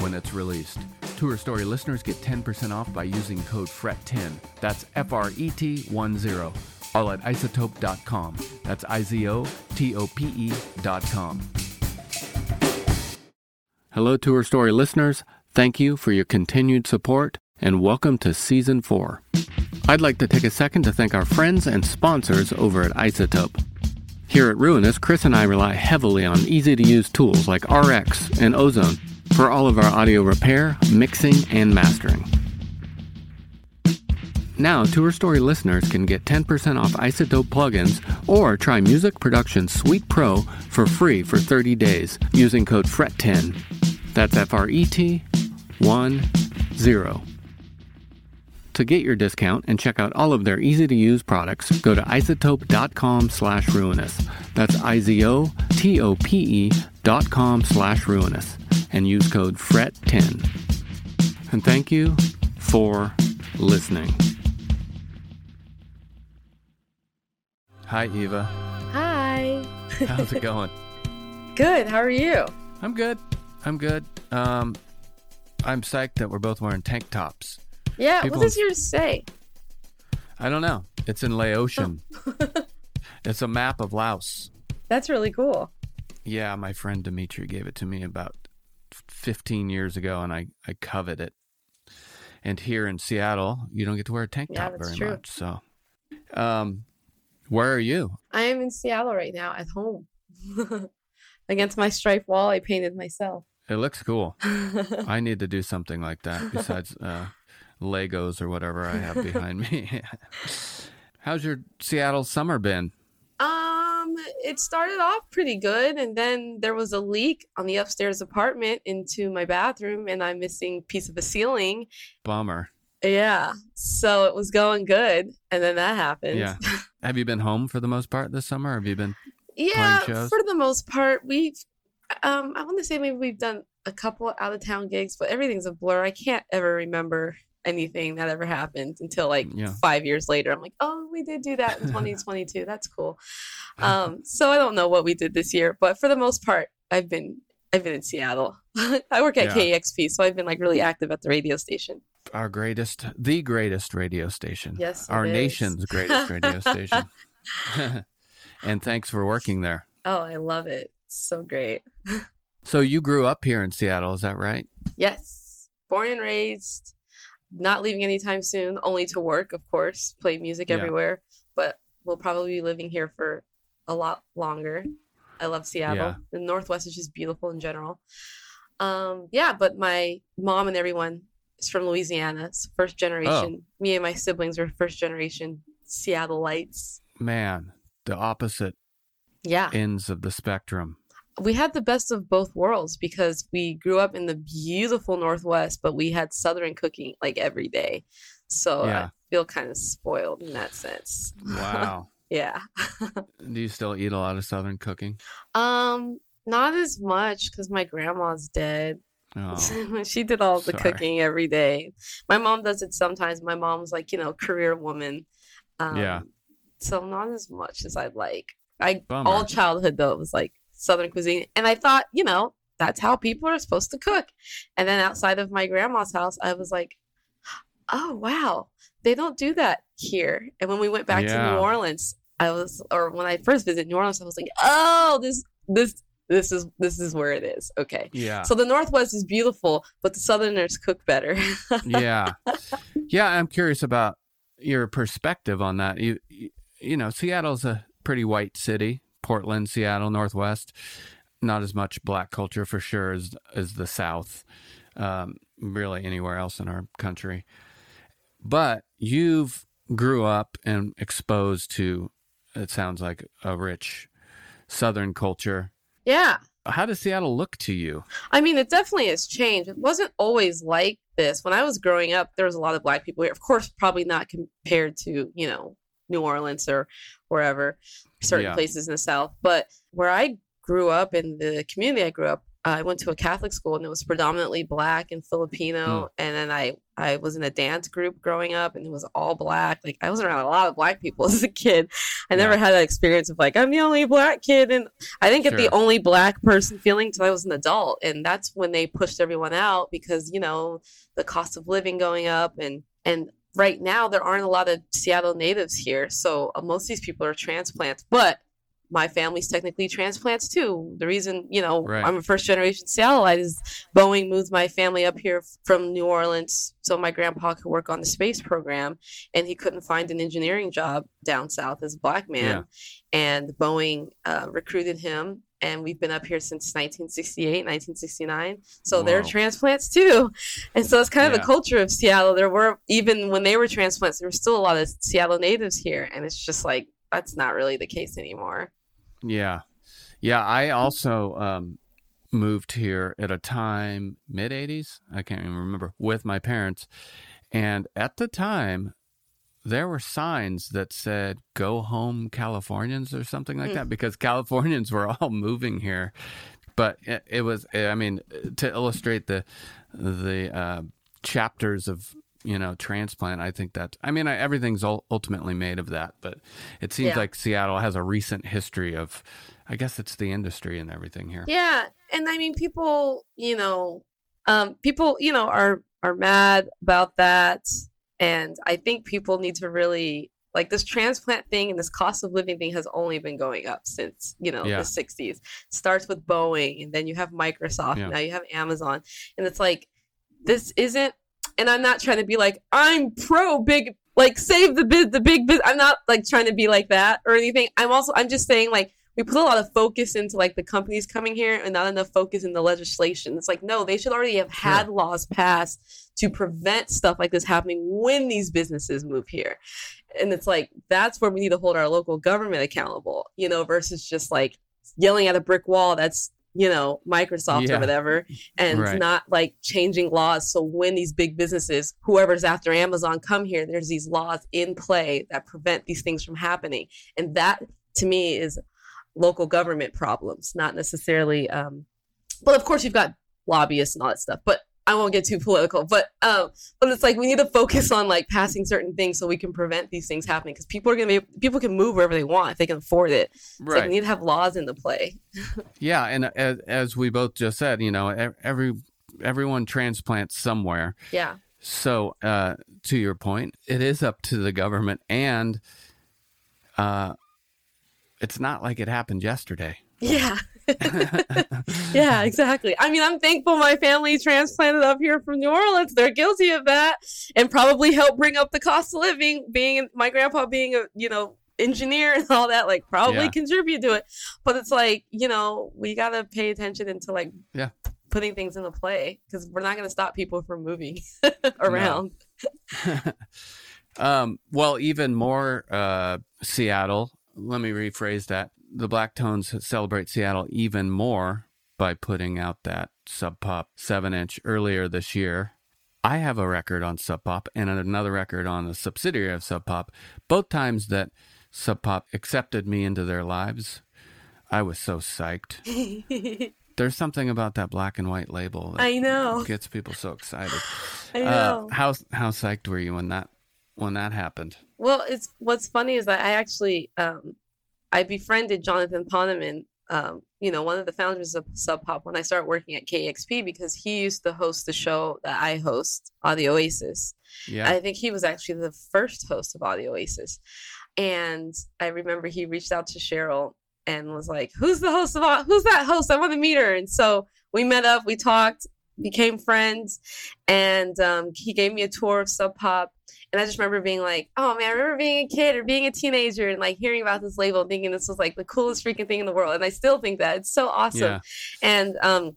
when it's released. Tour Story listeners get 10% off by using code FRET10. That's F R E T 1 0. All at isotope.com. That's I Z O T O P E.com. Hello, Tour Story listeners. Thank you for your continued support and welcome to Season 4. I'd like to take a second to thank our friends and sponsors over at iZotope. Here at Ruinous, Chris and I rely heavily on easy to use tools like RX and Ozone for all of our audio repair, mixing, and mastering. Now, Tour Story listeners can get 10% off iZotope plugins or try Music Production Suite Pro for free for 30 days using code FRET10. That's F R E T 1 0. To get your discount and check out all of their easy to use products, go to isotope.com slash ruinous. That's I Z O T O P E dot com slash ruinous and use code FRET10. And thank you for listening. Hi, Eva. Hi. How's it going? Good. How are you? I'm good. I'm good. Um, I'm psyched that we're both wearing tank tops. Yeah. People- What does yours say? I don't know. It's in Laotian. it's a map of Laos. That's really cool. Yeah, my friend Dimitri gave it to me about 15 years ago, and I, I covet it. And here in Seattle, you don't get to wear a tank Yeah, top very true. much. So, um, where are you? I am in Seattle right now at home. Against my striped wall, I painted myself. It looks cool. I need to do something like that besides uh, Legos or whatever I have behind me. How's your Seattle summer been? It started off pretty good, and then there was a leak on the upstairs apartment into my bathroom, and I'm missing piece of a ceiling. Bummer. Yeah, so it was going good, and then that happened. Yeah. Have you been home for the most part this summer? Have you been? Yeah, for the most part, we've um I want to say maybe we've done a couple out of town gigs, but everything's a blur. I can't ever remember anything that ever happened until like Yeah. five years later. I'm like, oh, we did do that in 2022. That's cool. Um, so I don't know what we did this year, but for the most part, I've been I've been in Seattle. I work at Yeah. KEXP, so I've been like really active at the radio station. Our greatest, the greatest radio station. Yes, Our is. nation's greatest radio station. and thanks for working there. Oh, I love it. It's so great. So you grew up here in Seattle, is that right? Yes. Born and raised, not leaving anytime soon, only to work, of course, play music Yeah. everywhere, but we'll probably be living here for a lot longer. I love Seattle. Yeah. The Northwest is just beautiful in general. Um, yeah, but my mom and everyone is from Louisiana. It's first generation. Me and my siblings are first generation Seattleites. man, the opposite Yeah. ends of the spectrum. We had the best of both worlds because we grew up in the beautiful Northwest, but we had Southern cooking like every day. So Yeah. I feel kind of spoiled in that sense. Wow. Yeah. Do you still eat a lot of Southern cooking? Um, not as much because my grandma's dead. Oh, she did all the sorry. cooking every day. My mom does it sometimes. My mom's like, you know, career woman. Um, Yeah. So not as much as I'd like. I Bummer. all childhood though it was like Southern cuisine, and I thought, you know, that's how people are supposed to cook. And then outside of my grandma's house, I was like, oh wow, they don't do that here. And when we went back to New Orleans, I was, or when I first visited New Orleans, I was like, oh, this, this, this is this is where it is. Okay. yeah. So the Northwest is beautiful, but the Southerners cook better. yeah. Yeah, I'm curious about your perspective on that. You you, you know, Seattle's a pretty white city. Portland, Seattle, Northwest. Not as much black culture for sure as as the South. Um, really anywhere else in our country. But you've grew up and exposed to it sounds like a rich southern culture. yeah. How does Seattle look to you? I mean, it definitely has changed. It wasn't always like this. When I was growing up, there was a lot of black people here. Of course, probably not compared to, you know, New Orleans or wherever, certain Yeah. places in the South. But where I grew up in the community I grew up, I went to a Catholic school and it was predominantly black and Filipino. Hmm. And then I, I was in a dance group growing up and it was all black. Like I was around a lot of black people as a kid. I never Yeah. had that experience of like, I'm the only black kid. And I didn't get the only black person feeling until I was an adult. And that's when they pushed everyone out because, you know, the cost of living going up and, and right now there aren't a lot of Seattle natives here. So uh, most of these people are transplants, but my family's technically transplants too. The reason, you know, Right. I'm a first generation Seattleite is Boeing moved my family up here from New Orleans so my grandpa could work on the space program and he couldn't find an engineering job down south as a black man. And Boeing uh, recruited him and we've been up here since 1968, 1969. So they're transplants too. And so it's kind of Yeah. the culture of Seattle. There were, even when they were transplants, there were still a lot of Seattle natives here. And it's just like, that's not really the case anymore. Yeah. Yeah. I also um, moved here at a time, mid 80s, I can't even remember, with my parents. And at the time, there were signs that said, go home, Californians, or something like Mm. that, because Californians were all moving here. But it, it was, I mean, to illustrate the, the uh, chapters of, you know, transplant, I think that, I mean, I, everything's ultimately made of that, but it seems Yeah. like Seattle has a recent history of, I guess it's the industry and everything here. Yeah, and I mean, people, you know, um, people, you know, are are mad about that, and I think people need to really like this transplant thing and this cost of living thing has only been going up since you know Yeah. the '60s. Starts with Boeing, and then you have Microsoft, Yeah. now you have Amazon, and it's like this isn't. And I'm not trying to be like I'm pro big, like save the big, the big. biz-" I'm not like trying to be like that or anything. I'm also I'm just saying like we put a lot of focus into like the companies coming here and not enough focus in the legislation. It's like, no, they should already have had laws passed to prevent stuff like this happening when these businesses move here. And it's like, that's where we need to hold our local government accountable, you know, versus just like yelling at a brick wall that's, you know, Microsoft Yeah. or whatever, and Right. not like changing laws. So when these big businesses, whoever's after Amazon, come here, there's these laws in play that prevent these things from happening. And that to me is local government problems, not necessarily. Um, but of course, you've got lobbyists and all that stuff. But I won't get too political. But um, but it's like we need to focus on like passing certain things so we can prevent these things happening because people are gonna be people can move wherever they want if they can afford it. It's like we need to have laws into play. Yeah, and as, as we both just said, you know, every everyone transplants somewhere. Yeah. So, uh, to your point, it is up to the government, and uh, it's not like it happened yesterday. Yeah. yeah, exactly. I mean, I'm thankful my family transplanted up here from New Orleans. They're guilty of that and probably helped bring up the cost of living. Being my grandpa being a, you know, engineer and all that, like probably Yeah. contribute to it. But it's like, you know, we got to pay attention into like Yeah. putting things into play because we're not going to stop people from moving around. Um, well, even more uh, Seattle. Let me rephrase that. The Black Tones celebrate Seattle even more by putting out that Sub Pop 7 inch earlier this year. I have a record on Sub Pop and another record on a subsidiary of Sub Pop. Both times that Sub Pop accepted me into their lives, I was so psyched. There's something about that black and white label that I know. gets people so excited. I Uh, know. how how psyched were you when that when that happened? Well, it's what's funny is that I actually um, I befriended Jonathan Poneman, um, you know, one of the founders of Sub Pop when I started working at KEXP because he used to host the show that I host, Audio Oasis. Yeah. I think he was actually the first host of Audio Oasis. And I remember he reached out to Cheryl and was like, "Who's the host of Au- Who's that host? I want to meet her." And so we met up, we talked, became friends, and um, he gave me a tour of Sub Pop. And I just remember being like, "Oh man, I remember being a kid or being a teenager and like hearing about this label, and thinking this was like the coolest freaking thing in the world." And I still think that. It's so awesome. Yeah. and um,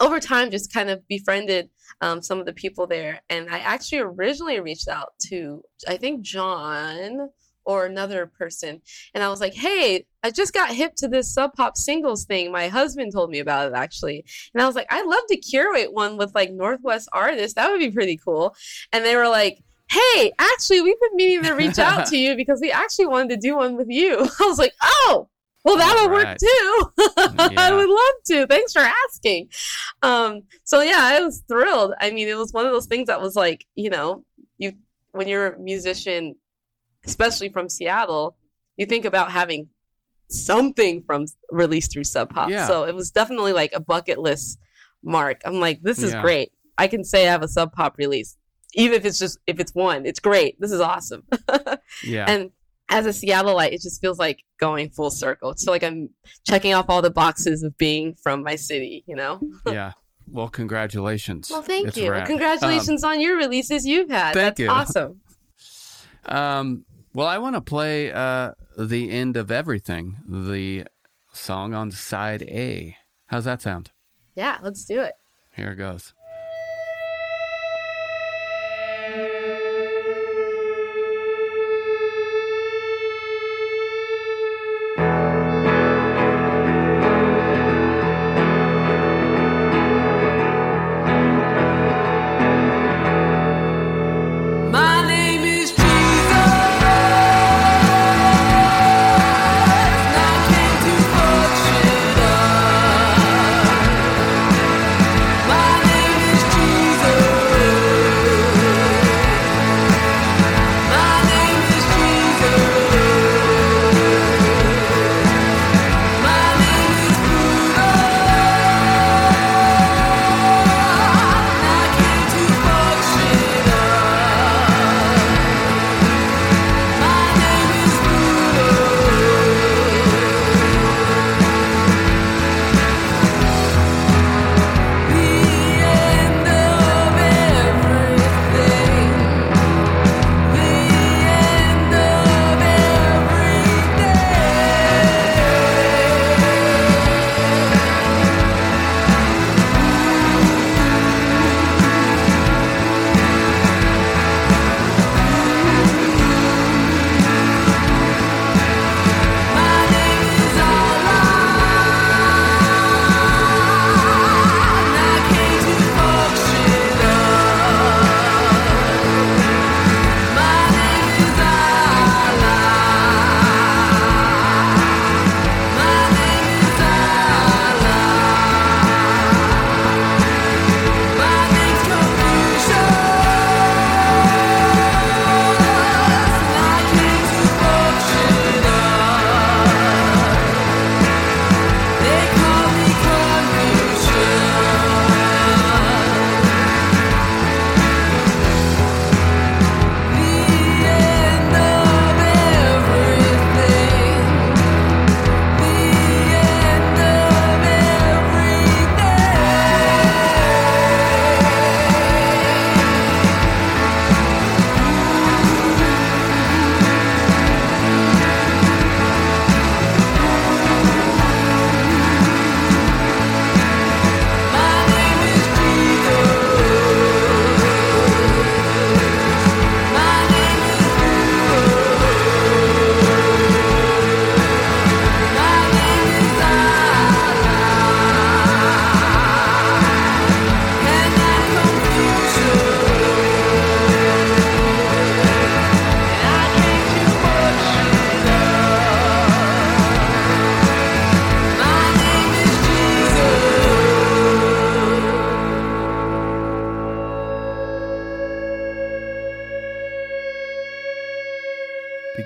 over time just kind of befriended um, some of the people there. And i actually originally reached out to i think john or another person. And i was like hey i just got hip to this sub pop singles thing. My husband told me about it actually. And i was like i'd love to curate one with like northwest artists. That would be pretty cool. And they were like hey actually we've been meaning to reach out to you because we actually wanted to do one with you. I was like oh well that'll work Alright. too. I would love to. Thanks for asking. Um so yeah i was thrilled. I mean it was one of those things that was like you know you when you're a musician especially from seattle you think about having something from released through sub pop. Yeah. so it was definitely like a bucket list mark. I'm like this is Yeah. great. I can say i have a sub pop release even if it's just if it's one it's great this is awesome Yeah. and as a Seattleite, it just feels like going full circle. It's like I'm checking off all the boxes of being from my city, you know? yeah. Well, congratulations. Well, thank It's you. rad. Congratulations on your releases you've had. thank That's you. awesome. Um, well, I want to play uh, the end of everything, the song on side A. How's that sound? Yeah, let's do it. Here it goes.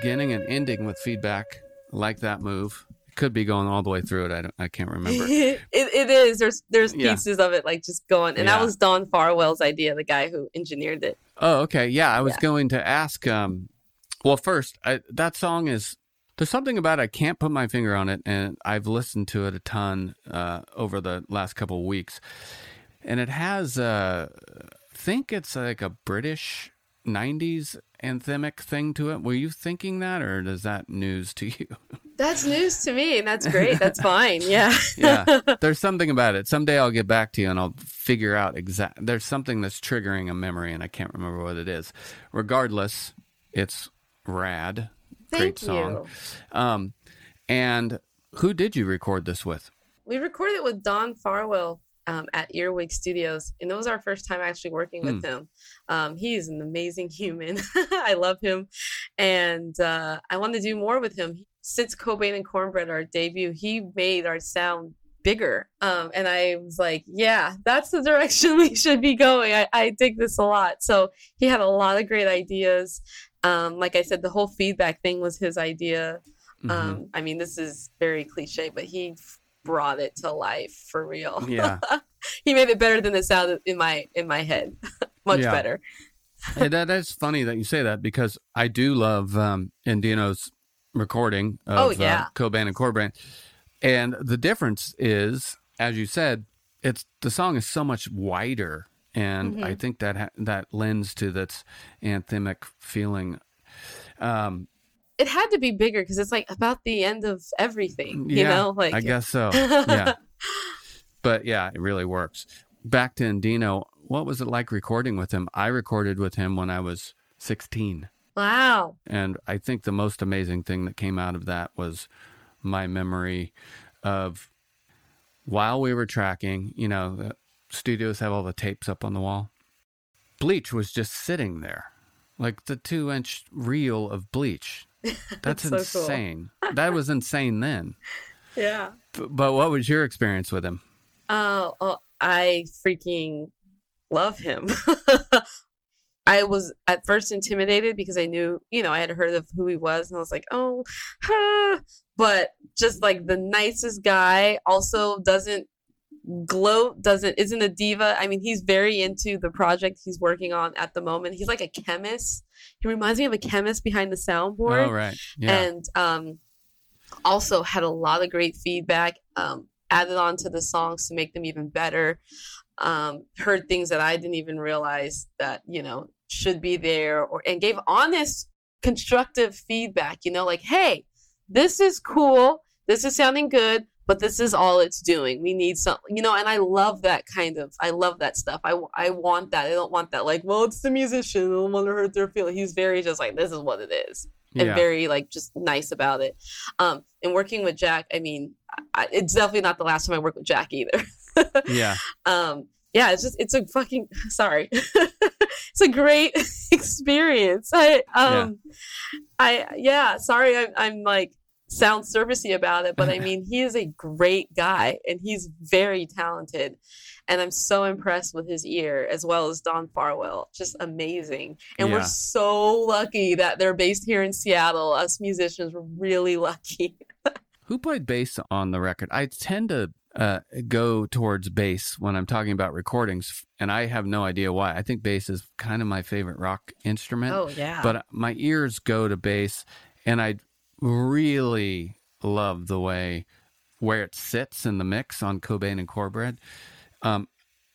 Ending with feedback. Like that move. It could be going all the way through it. I, don't, I can't remember. it, it is. There's there's Yeah. pieces of it like just going, and Yeah. that was Don Farwell's idea, the guy who engineered it. Oh, okay. Yeah, I was Yeah. going to ask. Um, well, first, I, that song is there's something about it. I can't put my finger on it, and I've listened to it a ton uh, over the last couple of weeks, and it has. Uh, I think it's like a British '90s anthemic thing to it. Were you thinking that, or is that news to you? That's news to me, and that's great. That's fine. Yeah. yeah, there's something about it. Someday I'll get back to you and I'll figure out exact. There's something that's triggering a memory, and I can't remember what it is. Regardless, it's rad. Thank Great song. you. Um, and who did you record this with? We recorded it with Don Farwell um, at Earwig Studios, and it was our first time actually working with him. Um, he's an amazing human. I love him, and uh, I want to do more with him. Since Cobain and Cornbread, our debut, he made our sound bigger, um, and I was like, "Yeah, that's the direction we should be going." I, I dig this a lot. So he had a lot of great ideas. Um, like I said, the whole feedback thing was his idea. Mhm. Um, I mean, this is very cliche, but he brought it to life for real. yeah, he made it better than the sound in my in my head. Much Yeah. better. Hey, that is funny that you say that because I do love um, Endino's recording of Oh, yeah. uh, Cobain and Cornbread, and the difference is, as you said, it's the song is so much wider, and Mm-hmm. I think that ha- that lends to that anthemic feeling. Um, It had to be bigger because it's like about the end of everything. You yeah, know, like I guess so. Yeah, but yeah, it really works. Back to Endino, what was it like recording with him? I recorded with him when I was sixteen. wow. And I think the most amazing thing that came out of that was my memory of while we were tracking, you know, the studios have all the tapes up on the wall. Bleach was just sitting there, like the two inch reel of bleach. That's so cool. insane. that was insane then. Yeah. But what was your experience with him? Oh, oh, I freaking love him. I was at first intimidated because I knew, you know, I had heard of who he was, and I was like, oh, but just like the nicest guy. Also, doesn't gloat, doesn't isn't a diva. I mean, he's very into the project he's working on at the moment. He's like a chemist. He reminds me of a chemist behind the soundboard Oh, right. Yeah. and um, also had a lot of great feedback um, added on to the songs to make them even better um, heard things that i didn't even realize that you know should be there or and gave honest constructive feedback you know like hey this is cool this is sounding good but this is all it's doing we need some you know and i love that kind of i love that stuff i, I want that i don't want that like well it's the musician i don't want to hurt their feelings he's very just like this is what it is and yeah. very like just nice about it. Um, and working with Jack, I mean, I, it's definitely not the last time I worked with Jack either. yeah. um, yeah, it's just it's a fucking sorry, it's a great experience. I um, I yeah, sorry, I'm I'm like sound servicey about it, but I mean, he is a great guy and he's very talented. And I'm so impressed with his ear as well as Don Farwell. Just amazing. And Yeah. we're so lucky that they're based here in Seattle. Us musicians were really lucky. Who played bass on the record? I tend to uh, go towards bass when I'm talking about recordings, and I have no idea why. I think bass is kind of my favorite rock instrument, Oh, yeah. but my ears go to bass, and I really love the way where it sits in the mix on Cobain and Cornbread. Um,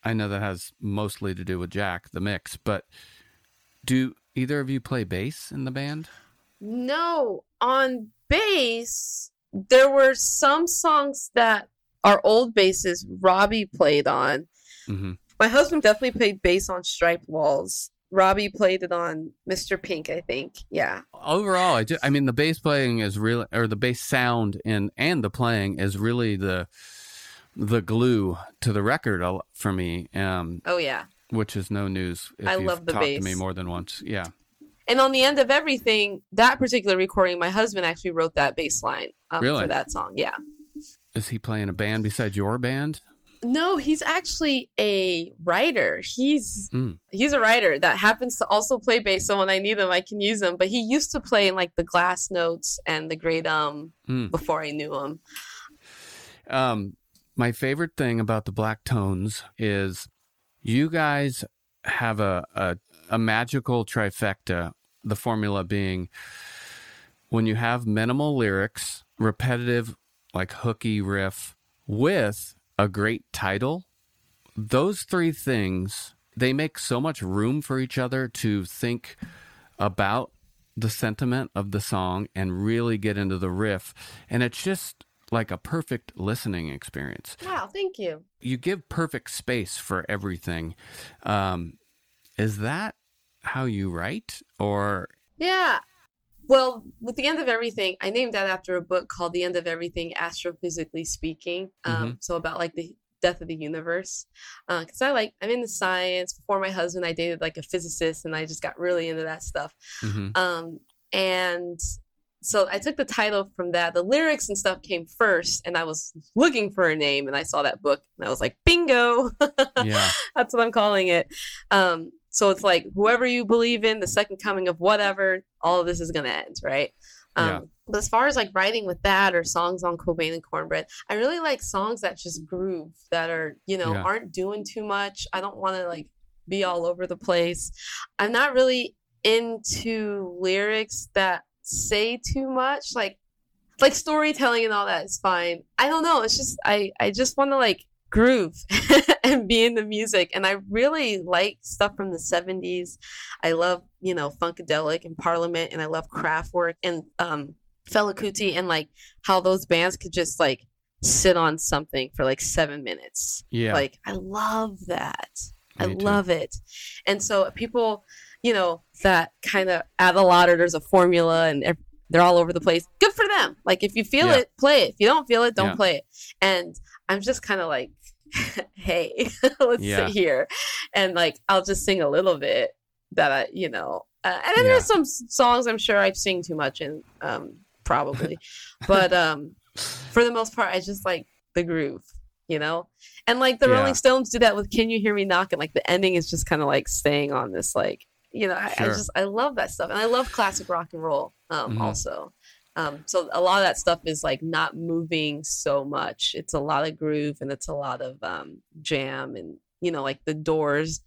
I know that has mostly to do with Jack, the mix, but do either of you play bass in the band? No, on bass, there were some songs that our old basses Robbie played on. hmm My husband definitely played bass on Striped Walls. Robbie played it on Mr. Pink, I think. Yeah. overall I, ju- I mean the bass playing is really or the bass sound and and the playing is really the the glue to the record for me um Oh yeah. which is no news if I love the talked to me more than once yeah And on the end of everything, that particular recording, my husband actually wrote that bass line um, Really? for that song. Yeah. is he playing a band besides your band No, he's actually a writer. He's Mm. he's a writer that happens to also play bass. So when I need him, I can use him. But he used to play in like the Glass Notes and the Great Um Mm. before I knew him. Um, my favorite thing about the Black Tones is you guys have a, a a magical trifecta. The formula being when you have minimal lyrics, repetitive, like hooky riff, with a great title. Those three things they make so much room for each other to think about the sentiment of the song and really get into the riff. And it's just like a perfect listening experience. Wow, thank you. You give perfect space for everything. Um, is that how you write? Or, Yeah. Well, with the end of everything, I named that after a book called "The End of Everything: Astrophysically Speaking." Um, So about like the death of the universe. Because I like I'm into science. Before my husband, I dated like a physicist, and I just got really into that stuff. Mhm. Um, and so I took the title from that. The lyrics and stuff came first, and I was looking for a name, and I saw that book, and I was like, "Bingo!" yeah, That's what I'm calling it. Um, so it's like whoever you believe in, the second coming of whatever, all of this is gonna end, right? Um, Yeah. But as far as like writing with that or songs on Cobain and Cornbread, I really like songs that just groove, that are you know Yeah. aren't doing too much. I don't want to like be all over the place. I'm not really into lyrics that say too much, like like storytelling and all that is fine. I don't know. It's just I I just want to like groove and be in the music and I really like stuff from the 70s. I love, you know, Funkadelic and Parliament and I love Kraftwerk and um Fela Kuti and like how those bands could just like sit on something for like 7 minutes. yeah. Like I love that. I too. love it. And so people, you know, that kind of add a lot or there's a formula and ev- they're all over the place. Good for them. Like if you feel Yeah. it, play it. If you don't feel it, don't Yeah. play it. And I'm just kind of like, hey, let's Yeah. sit here and like I'll just sing a little bit that I, you know, uh, and then Yeah. there's some songs I'm sure I sing too much in, um, probably, but um, for the most part, I just like the groove, you know. And like the Yeah. Rolling Stones do that with "Can You Hear Me Knocking." Like the ending is just kind of like staying on this, like you know. I, I just I love that stuff, and I love classic rock and roll um, Mhm. also. Um, so a lot of that stuff is like not moving so much. It's a lot of groove and it's a lot of um, jam and you know like the Doors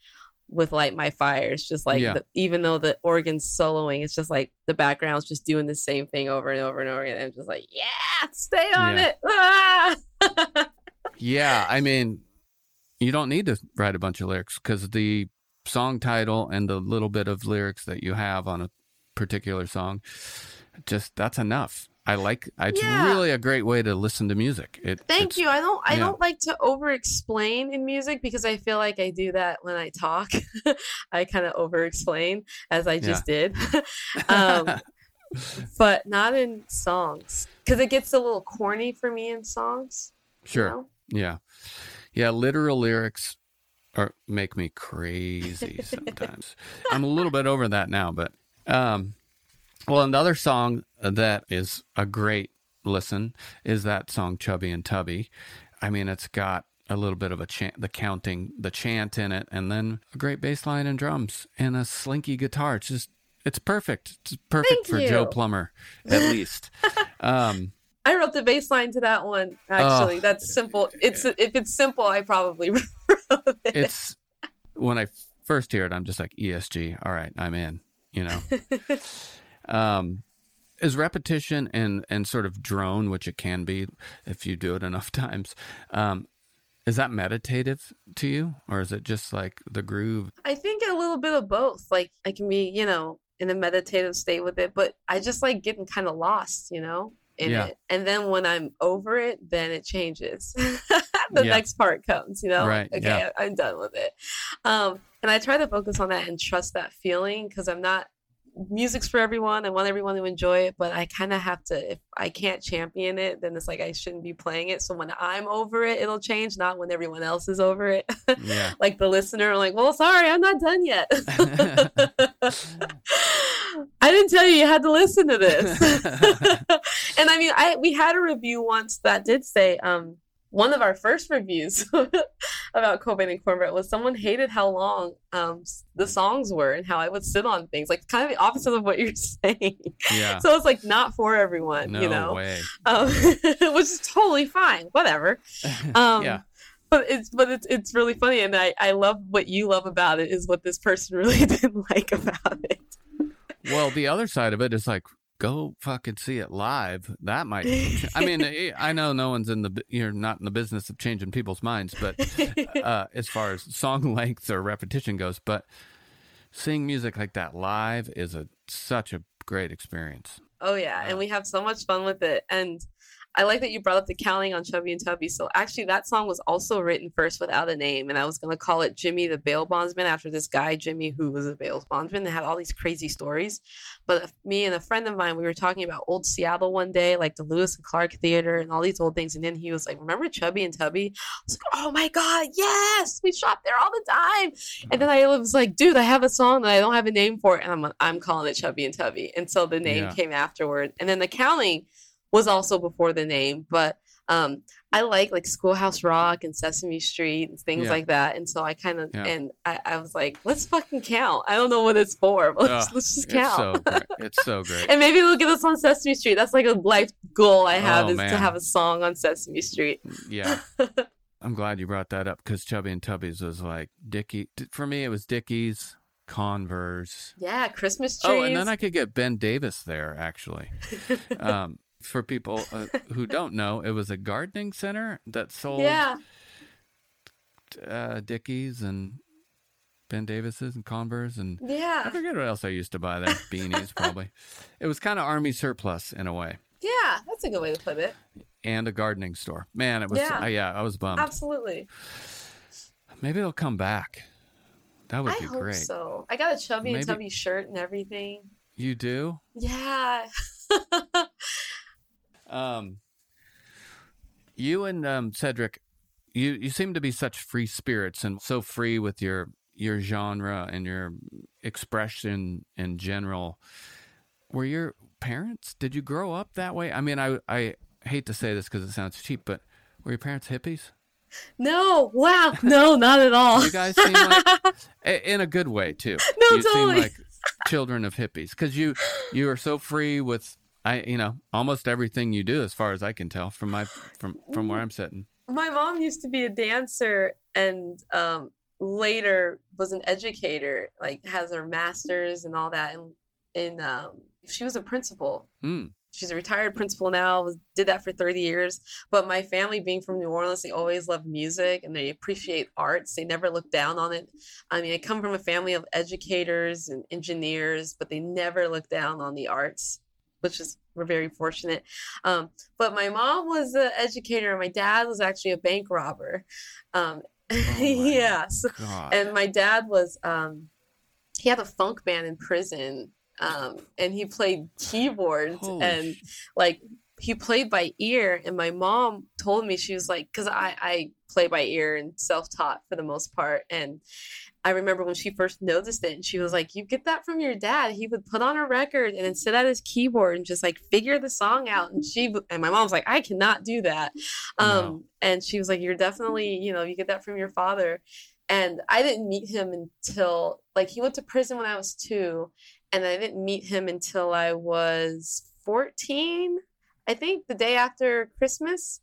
with "Light My Fire." It's just like Yeah. the, even though the organ's soloing, it's just like the background's just doing the same thing over and over and over again. I'm just like, yeah, stay on Yeah. it. Ah! Yeah, I mean, you don't need to write a bunch of lyrics because the song title and the little bit of lyrics that you have on a particular song, just that's enough. I like. It's Yeah. really a great way to listen to music. It, Thank you. I don't I yeah. don't like to over explain in music because I feel like I do that when I talk. I kind of over explain as I just did. um, but not in songs because it gets a little corny for me in songs. you sure. know? Yeah, yeah. Literal lyrics are make me crazy sometimes. I'm a little bit over that now, but um, well, another song that is a great listen is that song "Chubby and Tubby." I mean, it's got a little bit of a chant, the counting, the chant in it, and then a great bass line and drums and a slinky guitar. It's just, it's perfect. It's perfect Thank for Joe you. Plummer, at least. um, I wrote the bass line to that one. Actually, that's simple. It's if it's simple, I probably wrote it. it's when I first hear it, I'm just like ESG. All right, I'm in. You know, um, is repetition and and sort of drone, which it can be if you do it enough times. Um, is that meditative to you, or is it just like the groove? I think a little bit of both. Like I can be, you know, in a meditative state with it, but I just like getting kind of lost, you know, in Yeah. it. And then when I'm over it, then it changes. the Yeah. next part comes, you know. Right, Okay, yeah. I'm done with it. Um, and I try to focus on that and trust that feeling because I'm not. Music's for everyone. I want everyone to enjoy it, but I kind of have to. If I can't champion it, then it's like I shouldn't be playing it. So when I'm over it, it'll change. Not when everyone else is over it. Yeah, like the listener, like, well, sorry, I'm not done yet. I didn't tell you you had to listen to this. and I mean, I we had a review once that did say, um, one of our first reviews about Cobain and Cornbread was someone hated how long um, the songs were and how I would sit on things, like kind of the opposite of what you're saying. Yeah. So it's like not for everyone, no you know, way. um, which is totally fine. Whatever. Um, yeah. But it's but it's it's really funny, and I I love what you love about it is what this person really didn't like about it. Well, the other side of it is like, go fucking see it live. That might. I mean, eh, I know no one's in the you're not in the business of changing people's minds, but uh, as far as song length or repetition goes, but seeing music like that live is a such a great experience. Oh yeah, and we have so much fun with it. And I like that you brought up the counting on Chubby and Tubby. So actually, that song was also written first without a name, and I was gonna call it Jimmy the Bail Bondsman after this guy Jimmy who was a bail bondsman. They had all these crazy stories. But me and a friend of mine, we were talking about old Seattle one day, like the Lewis and Clark Theater and all these old things. And then he was like, "Remember Chubby and Tubby?" I was like, "Oh my god, yes! We shop there all the time." And then I was like, "Dude, I have a song that I don't have a name for, it, and I'm I'm calling it Chubby and Tubby." And so the name Yeah. came afterward, and then the counting was also before the name, but um, I like like Schoolhouse Rock and Sesame Street and things Yeah. like that. And so I kind of Yeah. and I, I was like, let's fucking count. I don't know what it's for, but let's, Ugh, let's just It's count. so great. It's so great. and maybe we'll get this on Sesame Street. That's like a life goal I have Oh, is to have a song on Sesame Street. Yeah. I'm glad you brought that up because Chubby and Tubby's was like Dickie. For me, it was Dickies, Converse. Yeah, Christmas trees. Oh, and then I could get Ben Davis there actually. um, for people uh, who don't know, it was a gardening center that sold yeah, uh, Dickies and Ben Davises and Converse and yeah. I forget what else I used to buy there. Beanies, probably. It was kind of army surplus in a way, yeah. That's a good way to put it. and a gardening store. Man, it was. Yeah. Yeah, yeah I was bummed. Absolutely. Maybe it'll come back. That would I be hope great. so. I got a Chubby and Maybe- Tubby shirt and everything. You do? Yeah. Um, you and um, Cedric, you you seem to be such free spirits and so free with your your genre and your expression in general. Were your parents? Did you grow up that way? I mean, I I hate to say this because it sounds cheap, but were your parents hippies? no, wow, no, not at all. You guys seem like in a good way too. No, you totally. seem like children of hippies because you you are so free with I you know almost everything you do as far as I can tell from my from from where I'm sitting. My mom used to be a dancer and um, later was an educator, like has her master's and all that. And, and um, she was a principal. Mm. She's a retired principal now. Did that for 30 years. But my family, being from New Orleans, they always love music and they appreciate arts. They never look down on it. I mean, I come from a family of educators and engineers, but they never look down on the arts, which is we're very fortunate. Um, but my mom was an educator, and my dad was actually a bank robber. Um, yeah. So, God. and my dad was um he had a funk band in prison um and he played keyboards Holy and like he played by ear and my mom told me she was like because i i play by ear and self-taught for the most part and i remember when she first noticed it and she was like you get that from your dad he would put on a record and then sit at his keyboard and just like figure the song out and she and my mom's like i cannot do that um No. and she was like you're definitely you know you get that from your father and I didn't meet him until like he went to prison when I was two, and I didn't meet him until I was fourteen. I think the day after Christmas.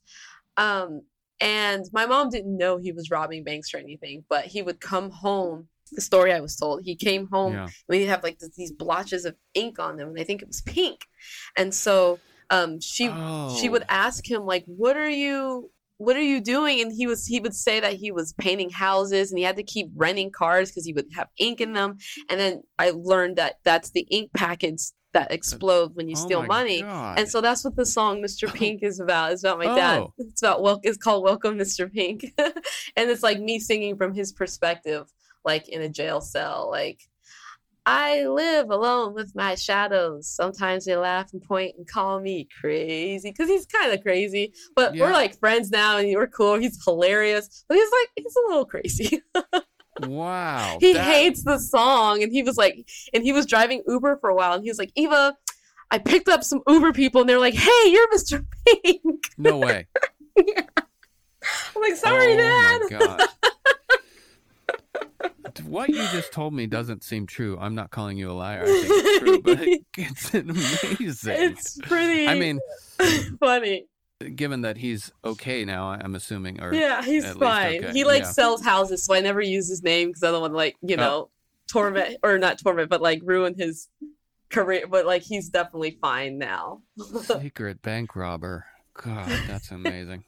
Um, and my mom didn't know he was robbing banks or anything, but he would come home. The story I was told, he came home yeah. and he'd have like th- these blotches of ink on them, and I think it was pink. And so um, she she would Oh. ask him like what are you what are you doing and he was he would say that he was painting houses and he had to keep renting cars because he would have ink in them and then i learned that that's the ink packets that explode when you Oh steal money God. and so that's what the song mr pink is about it's about my dad Oh. it's about well it's called welcome mr pink and it's like me singing from his perspective like in a jail cell like I live alone with my shadows. Sometimes they laugh and point and call me crazy because he's kind of crazy. But we're like friends now, and we're cool. He's hilarious, but he's like he's a little crazy. wow. he that- hates the song, and he was like, and he was driving Uber for a while, and he was like, Eva, I picked up some Uber people, and they're like, Hey, you're Mr. Pink. No way. I'm like, sorry, oh Dad. my god. what you just told me doesn't seem true. I'm not calling you a liar. I think it's true, but it's amazing. It's pretty. I mean, funny. Given that he's okay now, I'm assuming, or Yeah, he's fine. okay, He like yeah. sells houses, so I never use his name because I don't want to like you Oh. know torment or not torment, but like ruin his career. But like he's definitely fine now. secret bank robber. God, that's amazing.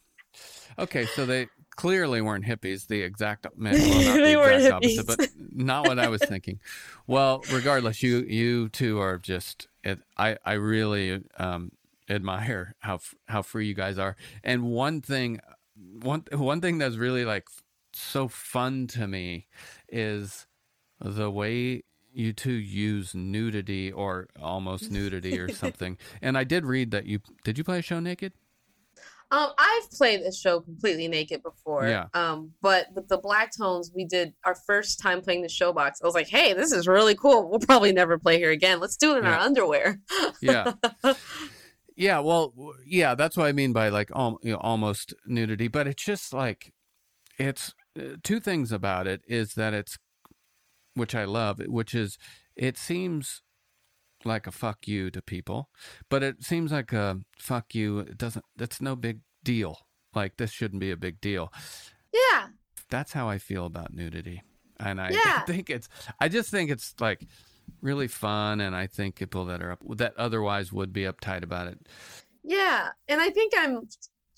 Okay, so they clearly weren't hippies. The exact well, not the They weren't exact opposite, but not what I was thinking. Well, regardless, you you two are just. It, I I really um, admire how how free you guys are. And one thing, one one thing that's really like so fun to me is the way you two use nudity or almost nudity or something. and I did read that you did you play a show naked? Um, I've played a show completely naked before. Yeah. Um, but with the Black Tones, we did our first time playing the showbox. I was like, hey, this is really cool. We'll probably never play here again. Let's do it in our underwear. Yeah. yeah, well, yeah, that's what I mean by like you know, almost nudity, but it's just like it's uh, two things about it is that it's which I love, which is it seems like a fuck you to people, but it seems like a fuck you. It doesn't. That's no big deal. Like this shouldn't be a big deal. yeah. That's how I feel about nudity, and I Yeah. think it's. I just think it's like really fun, and I think people that are up that otherwise would be uptight about it. Yeah, and I think I'm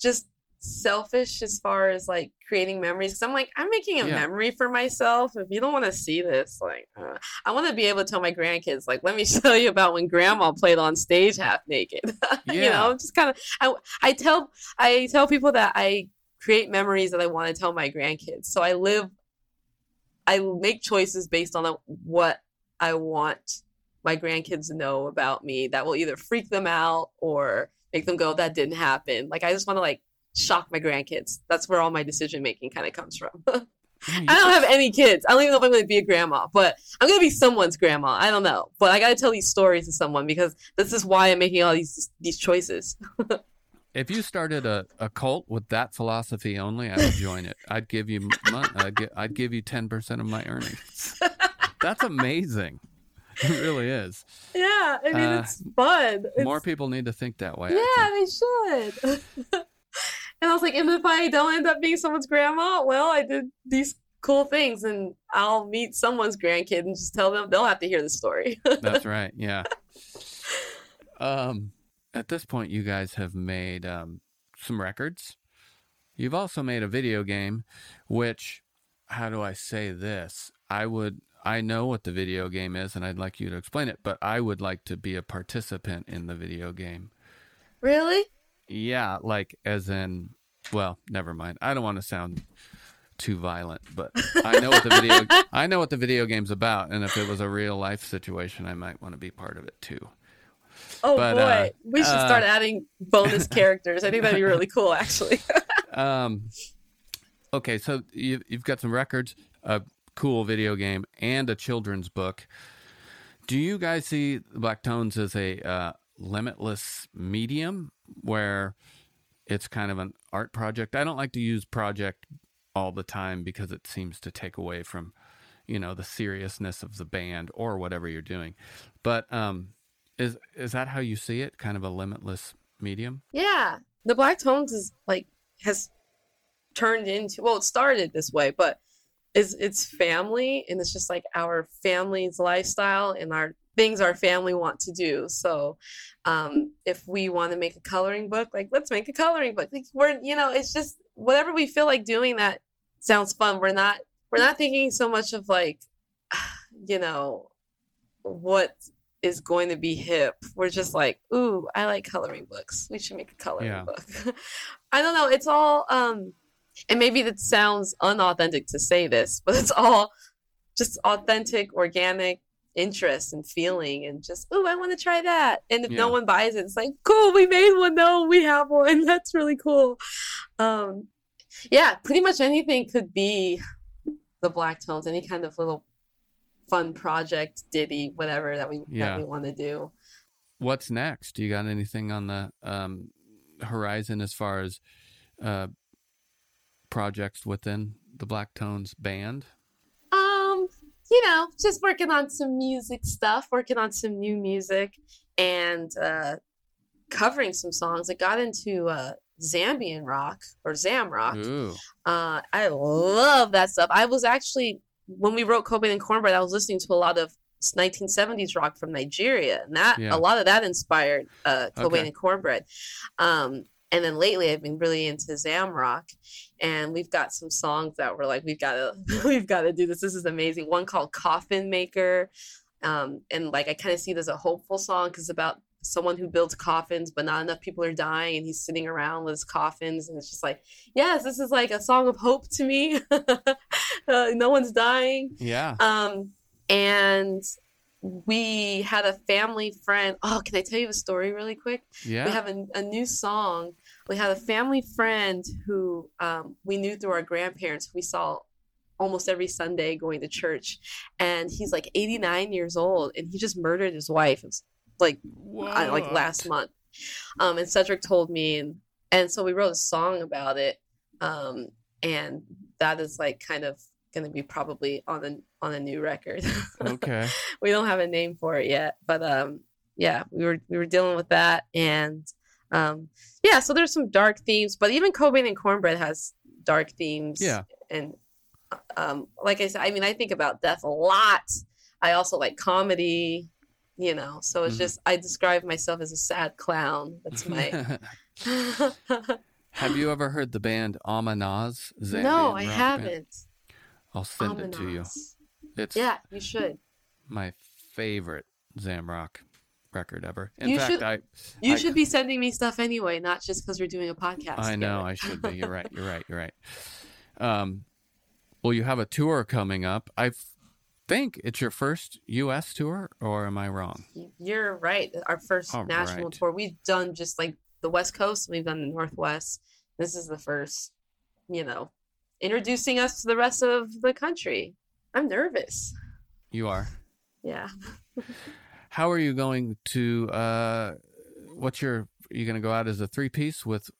just selfish as far as like creating memories because I'm like I'm making a Yeah. memory for myself. If you don't want to see this, like uh, I want to be able to tell my grandkids, like, let me tell you about when Grandma played on stage half naked. you Yeah. know, just kind of I I tell I tell people that I create memories that I want to tell my grandkids. So I live, I make choices based on what I want my grandkids to know about me that will either freak them out or make them go, that didn't happen. Like, I just want to like shock my grandkids. That's where all my decision making kind of comes from. I don't have any kids. I don't even know if I'm going to be a grandma, but I'm going to be someone's grandma. I don't know. But I got to tell these stories to someone because this is why I'm making all these these choices. If you started a, a cult with that philosophy only, I would join it. I'd give you mon- I'd, I'd give you ten percent of my earnings. That's amazing. It really is. Yeah, I mean Uh, it's fun. It's, More people need to think that way. Yeah, they should. and I was like, and if I don't end up being someone's grandma, well, I did these cool things, and I'll meet someone's grandkid and just tell them they'll have to hear the story. That's right. Yeah. Um, at this point, you guys have made um, some records. You've also made a video game, which, how do I say this? I would, I know what the video game is, and I'd like you to explain it, but I would like to be a participant in the video game. really? Yeah, like as in, well, never mind. I don't want to sound too violent, but I know what the video, I know what the video game's about, and if it was a real life situation, I might want to be part of it too. Oh But, boy, uh, we should uh, start adding bonus characters. I think that'd be really cool, actually. Um, okay, so you, you've got some records, a cool video game, and a children's book. Do you guys see Black Tones as a uh, limitless medium where it's kind of an art project? I don't like to use project all the time because it seems to take away from, you know, the seriousness of the band or whatever you're doing. But um, is is that how you see it? Kind of a limitless medium? Yeah, the Black Tones is like has turned into well, it started this way, but it's it's family, and it's just like our family's lifestyle and our things our family want to do. So, um, if we want to make a coloring book, like let's make a coloring book. Like we're you know, it's just whatever we feel like doing that sounds fun. We're not we're not thinking so much of like, you know, what is going to be hip. We're just like, ooh, I like coloring books. We should make a coloring Yeah. book. I don't know. It's all um and maybe that sounds unauthentic to say this, but it's all just authentic, organic interest and feeling and just, oh, I want to try that. And if no one buys it, it's like, cool, we made one. No, we have one. That's really cool. Um yeah, pretty much anything could be the black tones, any kind of little fun project, ditty, whatever that we Yeah. that we want to do. what's next? Do you got anything on the um, horizon as far as uh, projects within the Black Tones band? Um, you know, just working on some music stuff, working on some new music, and uh, covering some songs. I got into uh, Zambian rock or Zam rock. Ooh. Uh, I love that stuff. I was actually when we wrote Cobain and Cornbread, I was listening to a lot of 1970s rock from Nigeria, and that Yeah. a lot of that inspired uh, Cobain Okay. and Cornbread. Um, and then lately, I've been really into Zam rock, and we've got some songs that were like, we've got to, we've got to do this. This is amazing. One called Coffin Maker, um, and like I kind of see it as a hopeful song because about someone who builds coffins, but not enough people are dying, and he's sitting around with his coffins, and it's just like, yes, this is like a song of hope to me. uh, no one's dying. Yeah. Um, and we had a family friend. Oh, can I tell you a story really quick? Yeah. We have a, a new song. We had a family friend who um, we knew through our grandparents. We saw almost every Sunday going to church, and he's like 89 years old, and he just murdered his wife. It's like I, like last month. Um, and Cedric told me, and and so we wrote a song about it. Um, and that is like kind of going to be probably on a on a new record. Okay. we don't have a name for it yet, but um, yeah, we were we were dealing with that, and um, yeah, so there's some dark themes, but even Cobain and Cornbread has dark themes. Yeah. and um, like I said, I mean, I think about death a lot. I also like comedy, you know. So it's Mhm. just I describe myself as a sad clown. That's my. Have you ever heard the band Amanaz? Zambian no, I haven't. I'll send it to you. It's Yeah, you should. my favorite Zamrock record ever. In You fact, should- I You I- should be sending me stuff anyway, not just because we're doing a podcast. I know. I should be. You're right. You're right. You're right. Um, well, you have a tour coming up. I think it's your first U.S. tour, or am I wrong? You're right. Our first All national right. tour. We've done just like the West Coast. We've done the Northwest. This is the first, you know, introducing us to the rest of the country. I'm nervous. You are. Yeah. How are you going to? Uh, what's your? Are you going to go out as a three piece with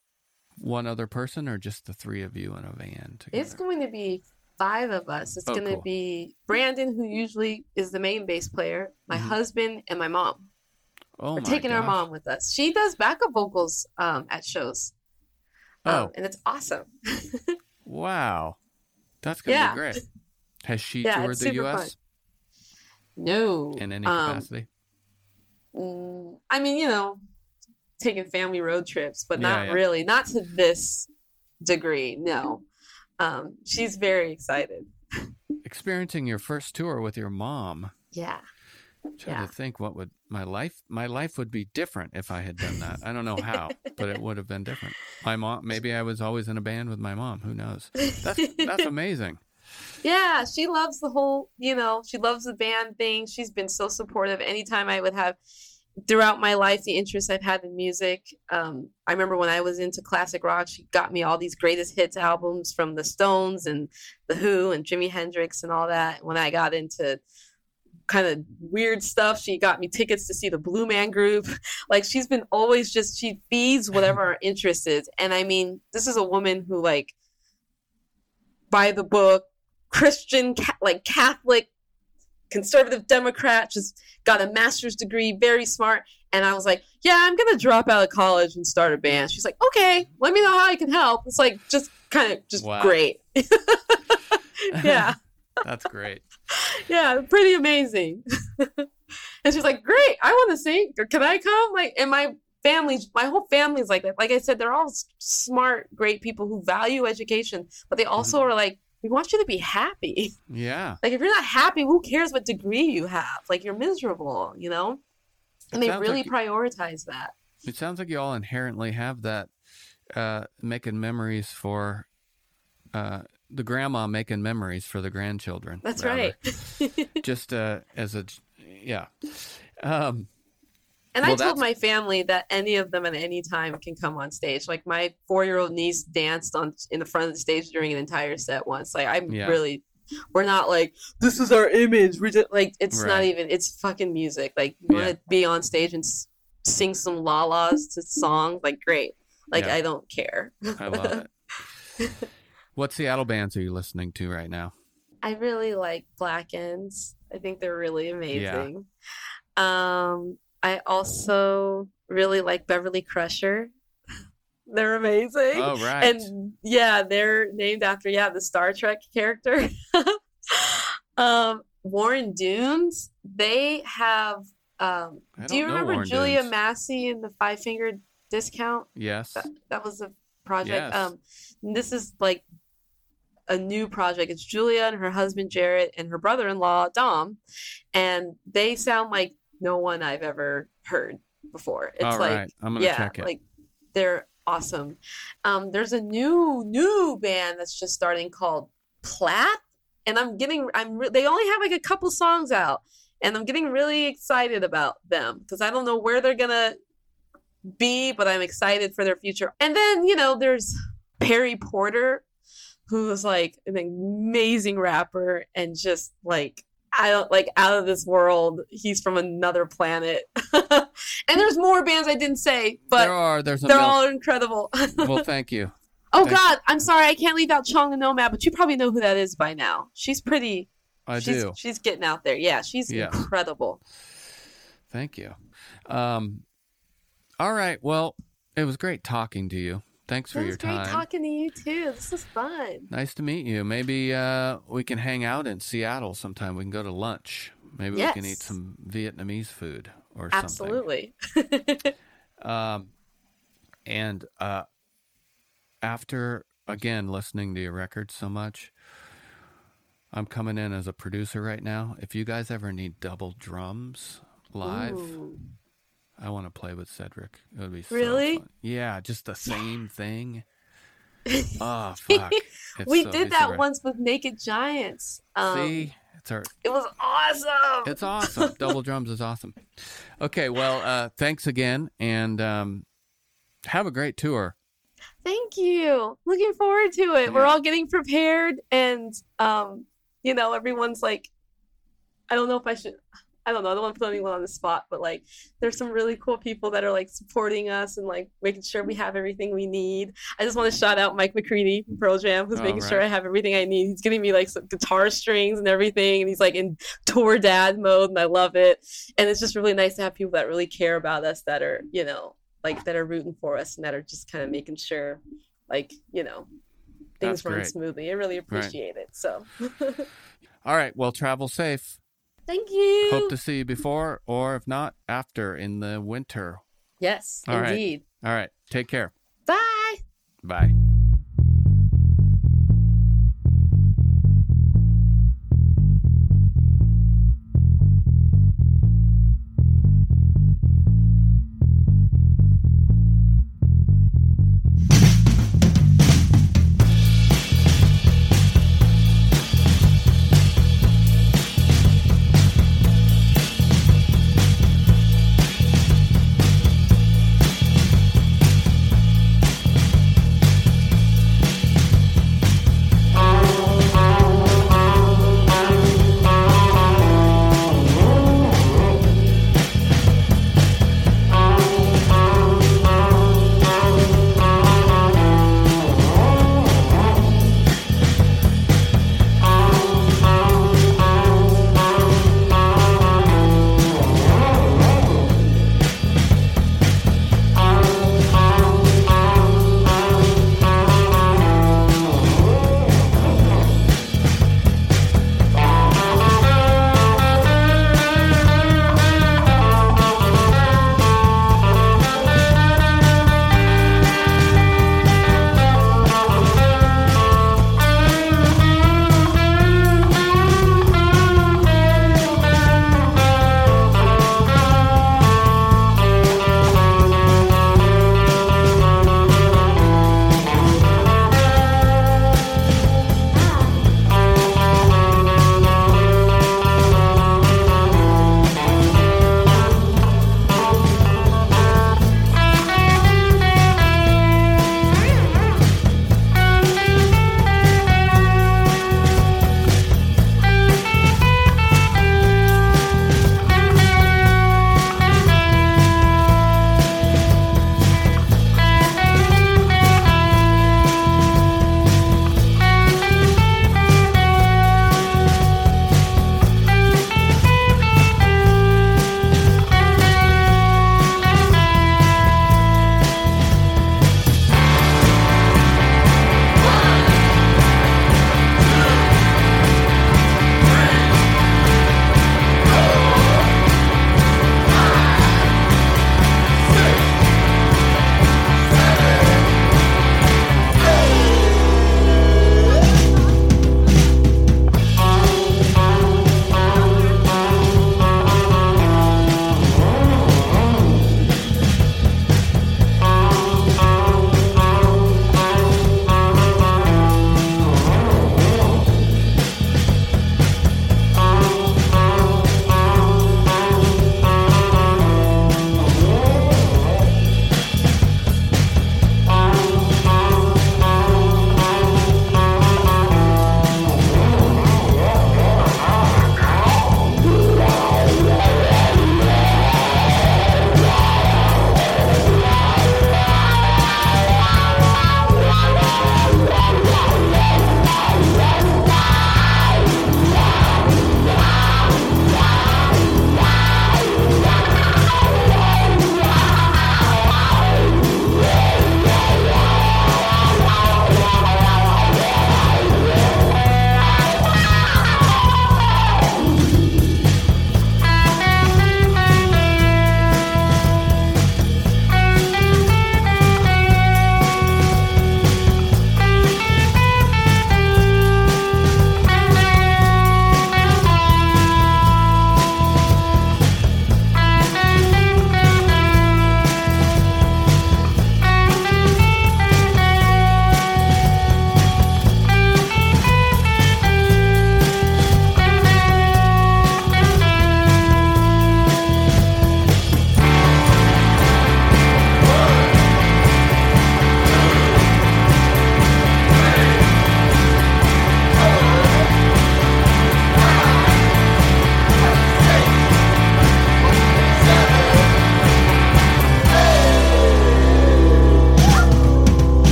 one other person, or just the three of you in a van together? It's going to be five of us. It's Oh, going to cool. be Brandon, who usually is the main bass player, my Mhm. husband, and my mom. oh We're my taking our mom with us. She does backup vocals um, at shows. Um, Oh. and it's awesome. Wow, that's going to Yeah. be great. Has she Yeah, toured the U.S. No. in any um, capacity? Mm, I mean, you know, taking family road trips, but not yeah. really, not to this degree. No. Um, she's very excited. Experiencing your first tour with your mom. Yeah. Trying Yeah. to think what would my life my life would be different if I had done that. I don't know how, but it would have been different. My mom maybe I was always in a band with my mom. Who knows? That's that's amazing. Yeah, she loves the whole, you know, she loves the band thing. She's been so supportive. Anytime I would have throughout my life the interest I've had in music. Um, I remember when I was into classic rock, she got me all these greatest hits albums from the Stones and the Who and Jimi Hendrix and all that. When I got into kind of weird stuff, she got me tickets to see the Blue Man Group. like she's been always just she feeds whatever our interest is. And I mean, this is a woman who like by the book Christian, ca- like Catholic, conservative Democrat, just got a master's degree, very smart. And I was like, yeah, I'm going to drop out of college and start a band. She's like, okay, let me know how I can help. It's like, just kind of, just Wow. great. yeah. That's great. Yeah. Pretty amazing. and she's like, great. I want to sing. Can I come? Like, and my family, my whole family's like that. Like I said, they're all s- smart, great people who value education, but they also Mm-hmm. are like, we want you to be happy. Yeah. Like if you're not happy, who cares what degree you have? Like you're miserable, you know? And they really like- prioritize that. It sounds like you all inherently have that uh, making memories for uh, the grandma making memories for the grandchildren. That's rather. right. Just uh, as a yeah. Um, And Well, I told that's- my family that any of them at any time can come on stage. Like my four-year-old niece danced on in the front of the stage during an entire set once. Like I'm Yeah. really, we're not like this is our image. We're just like it's not even. It's fucking music. Like you want to be on stage and s- sing some la-las to songs. Like great. Like Yeah. I don't care. I love it. What Seattle bands are you listening to right now? I really like Black Ends. I think they're really amazing. Um, I also really like Beverly Crusher. they're amazing. Oh, right. And yeah, they're named after yeah the Star Trek character. um, Warren Dunes. They have. Um, do you remember Warren Julia Dunes. Massey and the Five Finger Discount? Yes. That, that was a project. Yes. Um, this is like a new project. It's Julia and her husband Jarrett and her brother-in-law Dom, and they sound like no one I've ever heard before. It's All like right. I'm gonna yeah, check it. like they're awesome. Um, there's a new new band that's just starting called Platt, and I'm getting I'm re- they only have like a couple songs out, and I'm getting really excited about them because I don't know where they're gonna be, but I'm excited for their future. And then you know there's Perry Porter, who's like an amazing rapper and just like I don't like out of this world. He's from another planet. and there's more bands I didn't say, but there are. There's they're mil- all incredible. well, thank you. oh thank- God, I'm sorry, I can't leave out Chong the Nomad, but you probably know who that is by now. She's pretty. I she's, do. She's getting out there. Yeah, she's Yes. incredible. Thank you. Um, all right. Well, it was great talking to you. Thanks for It your was great talking to you too. This is fun. Nice to meet you. Maybe uh, we can hang out in Seattle sometime. We can go to lunch. Maybe we can eat some Vietnamese food or Absolutely. something. Absolutely. um, and uh, after again listening to your records so much, I'm coming in as a producer right now. If you guys ever need double drums live, Ooh. I want to play with Cedric. It would be Really? fun. Yeah, just the same thing. Oh fuck! We so- did that right. once with Naked Giants. Um, See, it's our It was awesome. It's awesome. Double drums is awesome. Okay, well, uh, thanks again, and um, have a great tour. Thank you. Looking forward to it. We're all getting prepared and um, you know, everyone's like I don't know if I should I don't know, I don't want to put anyone on the spot, but like there's some really cool people that are like supporting us and like making sure we have everything we need. I just want to shout out Mike McCready from Pearl Jam who's All making sure. I have everything I need. He's giving me like some guitar strings and everything and he's like in tour dad mode and I love it. And it's just really nice to have people that really care about us that are, you know, like that are rooting for us and that are just kind of making sure like, you know, things That's run great. smoothly. I really appreciate it. So All right, well, travel safe. Thank you. Hope to see you before, or if not, after in the winter. yes, All right. indeed. All right, take care. Bye. Bye.